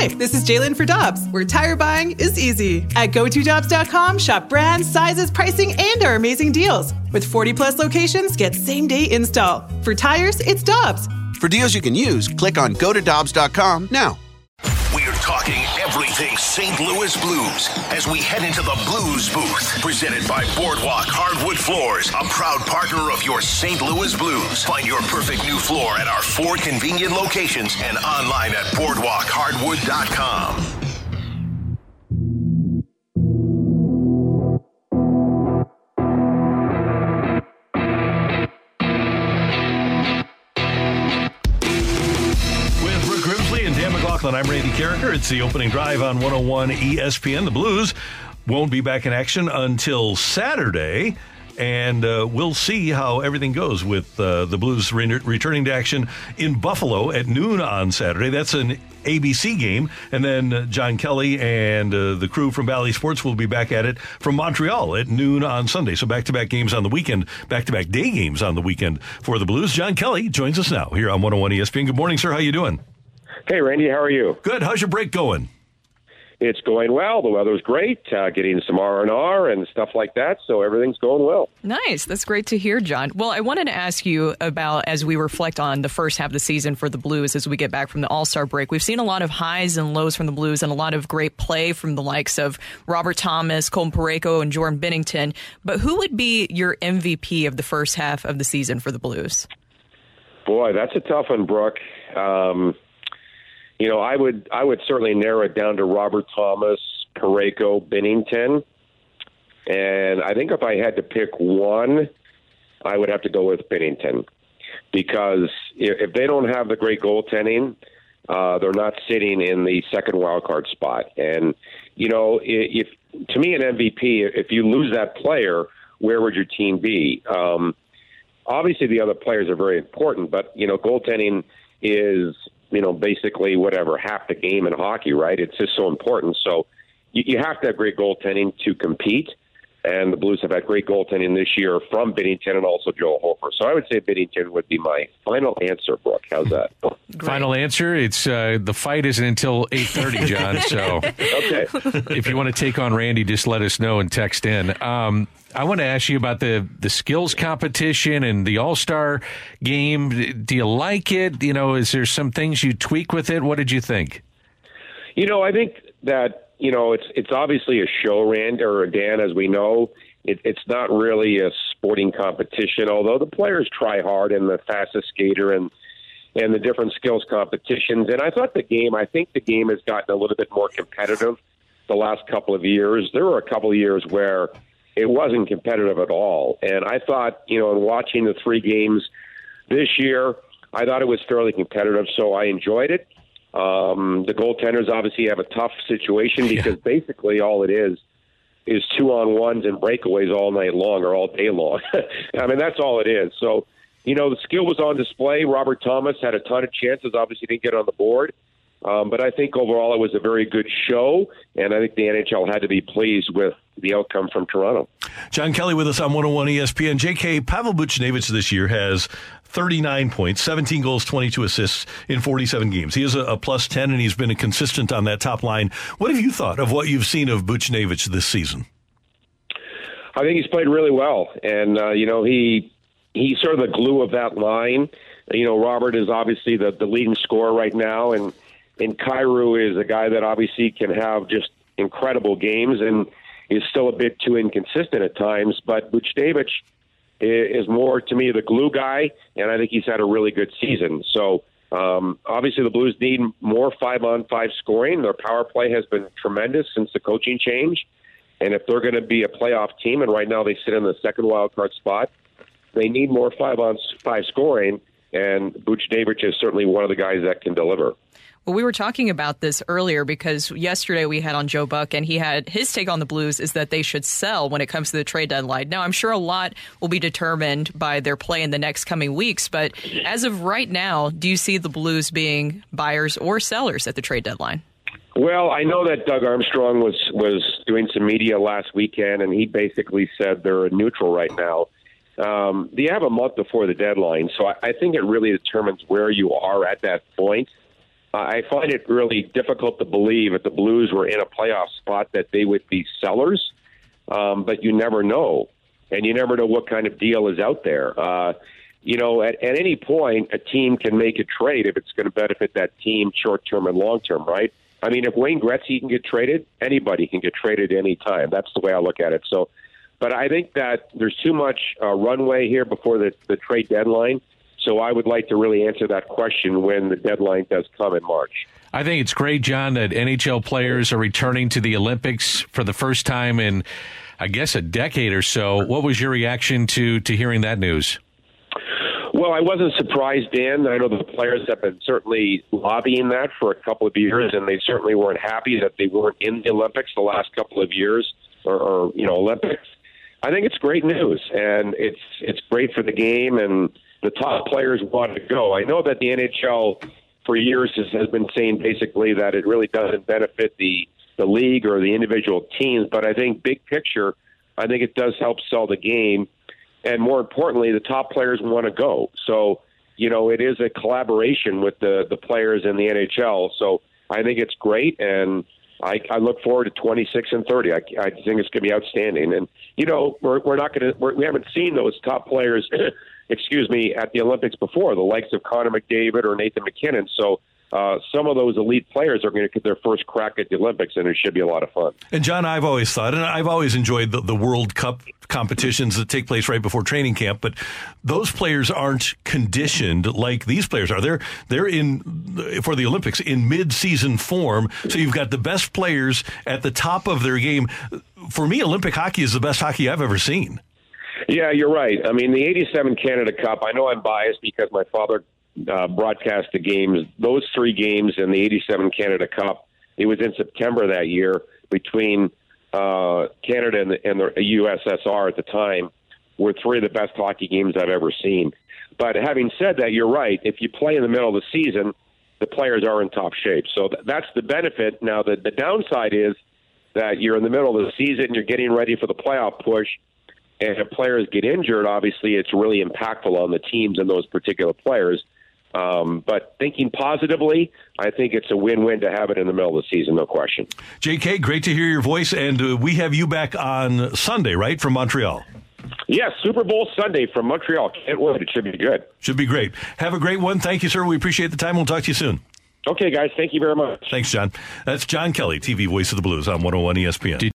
Hi, this is Jalen for Dobbs, where tire buying is easy. At GoToDobbs.com, shop brands, sizes, pricing, and our amazing deals. With 40 plus locations, get same day install. For tires, it's Dobbs. For deals you can use, click on GoToDobbs.com now. We're talking everything St. Louis Blues as we head into the Blues booth. Presented by Boardwalk Hardwood Floors, a proud partner of your St. Louis Blues. Find your perfect new floor at our four convenient locations and online at boardwalkhardwood.com. McLaughlin, I'm Randy Karraker. It's the opening drive on 101 ESPN. The Blues won't be back in action until Saturday. And uh, we'll see how everything goes with uh, the Blues re- returning to action in Buffalo at noon on Saturday. That's an ABC game. And then uh, John Kelly and uh, the crew from Bally Sports will be back at it from Montreal at noon on Sunday. So back to back games on the weekend, back to back day games on the weekend for the Blues. John Kelly joins us now here on 101 ESPN. Good morning, sir. How you doing? Hey, Randy, how are you? Good. How's your break going? It's going well. The weather's great. Uh, getting some R and R and stuff like that. So everything's going well. Nice. That's great to hear, John. Well, I wanted to ask you about as we reflect on the first half of the season for the Blues as we get back from the All Star break. We've seen a lot of highs and lows from the Blues and a lot of great play from the likes of Robert Thomas, Colton Parayko, and Jordan Binnington. But who would be your MVP of the first half of the season for the Blues? Boy, that's a tough one, Brooke. Um, you know, I would I would certainly narrow it down to Robert Thomas, Parayko, Binnington, and I think if I had to pick one, I would have to go with Binnington because if, if they don't have the great goaltending, uh, they're not sitting in the second wild card spot. And you know, if to me an MVP, if you lose that player, where would your team be? Um, obviously, the other players are very important, but you know, goaltending is you know basically whatever half the game in hockey, right? It's just so important. So you, you have to have great goaltending to compete. And the Blues have had great goaltending this year from Binnington and also Joel Hofer. So I would say Binnington would be my final answer, Brooke. How's that? Final answer. It's uh, the fight isn't until eight thirty, John. So okay. if you want to take on Randy, just let us know and text in. Um, I want to ask you about the the skills competition and the All Star game. Do you like it? You know, is there some things you tweak with it? What did you think? You know, I think that you know it's it's obviously a show, Rand or Dan, as we know. It, it's not really a sporting competition, although the players try hard in the fastest skater and and the different skills competitions. And I thought the game, I think the game has gotten a little bit more competitive the last couple of years. There were a couple of years where it wasn't competitive at all. And I thought, you know, in watching the three games this year, I thought it was fairly competitive, so I enjoyed it. Um, the goaltenders obviously have a tough situation because basically all it is is two on ones and breakaways all night long or all day long. I mean, that's all it is. So, you know, the skill was on display. Robert Thomas had a ton of chances, obviously didn't get on the board. Um, but I think overall it was a very good show, and I think the NHL had to be pleased with the outcome from Toronto. John Kelly with us on 101 ESPN. JK Pavel Buchnevich this year has 39 points, 17 goals, 22 assists in 47 games. He is a, a plus 10, and he's been consistent on that top line. What have you thought of what you've seen of Buchnevich this season? I think he's played really well, and uh, you know he he's sort of the glue of that line. You know, Robert is obviously the, the leading scorer right now, and and Kyrou is a guy that obviously can have just incredible games and is still a bit too inconsistent at times. But Buchnevich is more to me the glue guy, and I think he's had a really good season. So um, obviously the Blues need more five on five scoring. Their power play has been tremendous since the coaching change, and if they're going to be a playoff team, and right now they sit in the second wild card spot, they need more five on five scoring. And Buchnevich is certainly one of the guys that can deliver. We were talking about this earlier because yesterday we had on Joe Buck, and he had his take on the Blues is that they should sell when it comes to the trade deadline. Now, I'm sure a lot will be determined by their play in the next coming weeks, but as of right now, do you see the Blues being buyers or sellers at the trade deadline? Well, I know that Doug Armstrong was was doing some media last weekend, and he basically said they're neutral right now. Um, they have a month before the deadline, so I, I think it really determines where you are at that point. I find it really difficult to believe if the Blues were in a playoff spot that they would be sellers, um, but you never know. And you never know what kind of deal is out there. Uh, you know, at, at any point, a team can make a trade if it's going to benefit that team short term and long term, right? I mean, if Wayne Gretzky can get traded, anybody can get traded any time. That's the way I look at it. So, but I think that there's too much uh, runway here before the, the trade deadline. So I would like to really answer that question when the deadline does come in March. I think it's great, John, that NHL players are returning to the Olympics for the first time in, I guess, a decade or so. What was your reaction to to hearing that news? Well, I wasn't surprised, Dan. I know the players have been certainly lobbying that for a couple of years, and they certainly weren't happy that they weren't in the Olympics the last couple of years, or, or you know, Olympics. I think it's great news, and it's it's great for the game, and the top players want to go. I know that the NHL for years has, has been saying basically that it really doesn't benefit the the league or the individual teams, but I think big picture, I think it does help sell the game and more importantly, the top players want to go. So, you know, it is a collaboration with the the players in the NHL. So, I think it's great, and I, I look forward to 26 and 30. I, I think it's going to be outstanding. And you know, we're we're not going to we haven't seen those top players, excuse me, at the Olympics before, the likes of Connor McDavid or Nathan MacKinnon. So uh, some of those elite players are going to get their first crack at the Olympics, and it should be a lot of fun. And John, I've always thought, and I've always enjoyed the, the World Cup competitions that take place right before training camp, but those players aren't conditioned like these players are. They're they're in for the Olympics in mid-season form, so you've got the best players at the top of their game. For me, Olympic hockey is the best hockey I've ever seen. Yeah, you're right. I mean, the 87 Canada Cup, I know I'm biased because my father uh, broadcast the games, those three games in the 87 Canada Cup. It was in September that year between uh, Canada and the, and the USSR at the time were three of the best hockey games I've ever seen. But having said that, you're right. If you play in the middle of the season, the players are in top shape. So th- that's the benefit. Now, the, the downside is that you're in the middle of the season, you're getting ready for the playoff push, and if players get injured, obviously it's really impactful on the teams and those particular players. Um, but thinking positively, I think it's a win-win to have it in the middle of the season, no question. JK, great to hear your voice, and uh, we have you back on Sunday, right, from Montreal. Yes, Super Bowl Sunday from Montreal. Can't wait. It should be good. Should be great. Have a great one. Thank you, sir. We appreciate the time. We'll talk to you soon. Okay, guys. Thank you very much. Thanks, John. That's John Kelly, TV voice of the Blues on 101 ESPN.